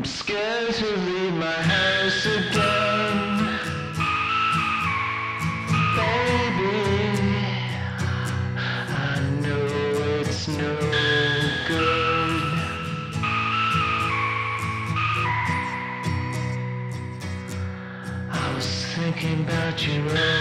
I'm scared to leave my house again. Baby, I know it's no good. I was thinking about you.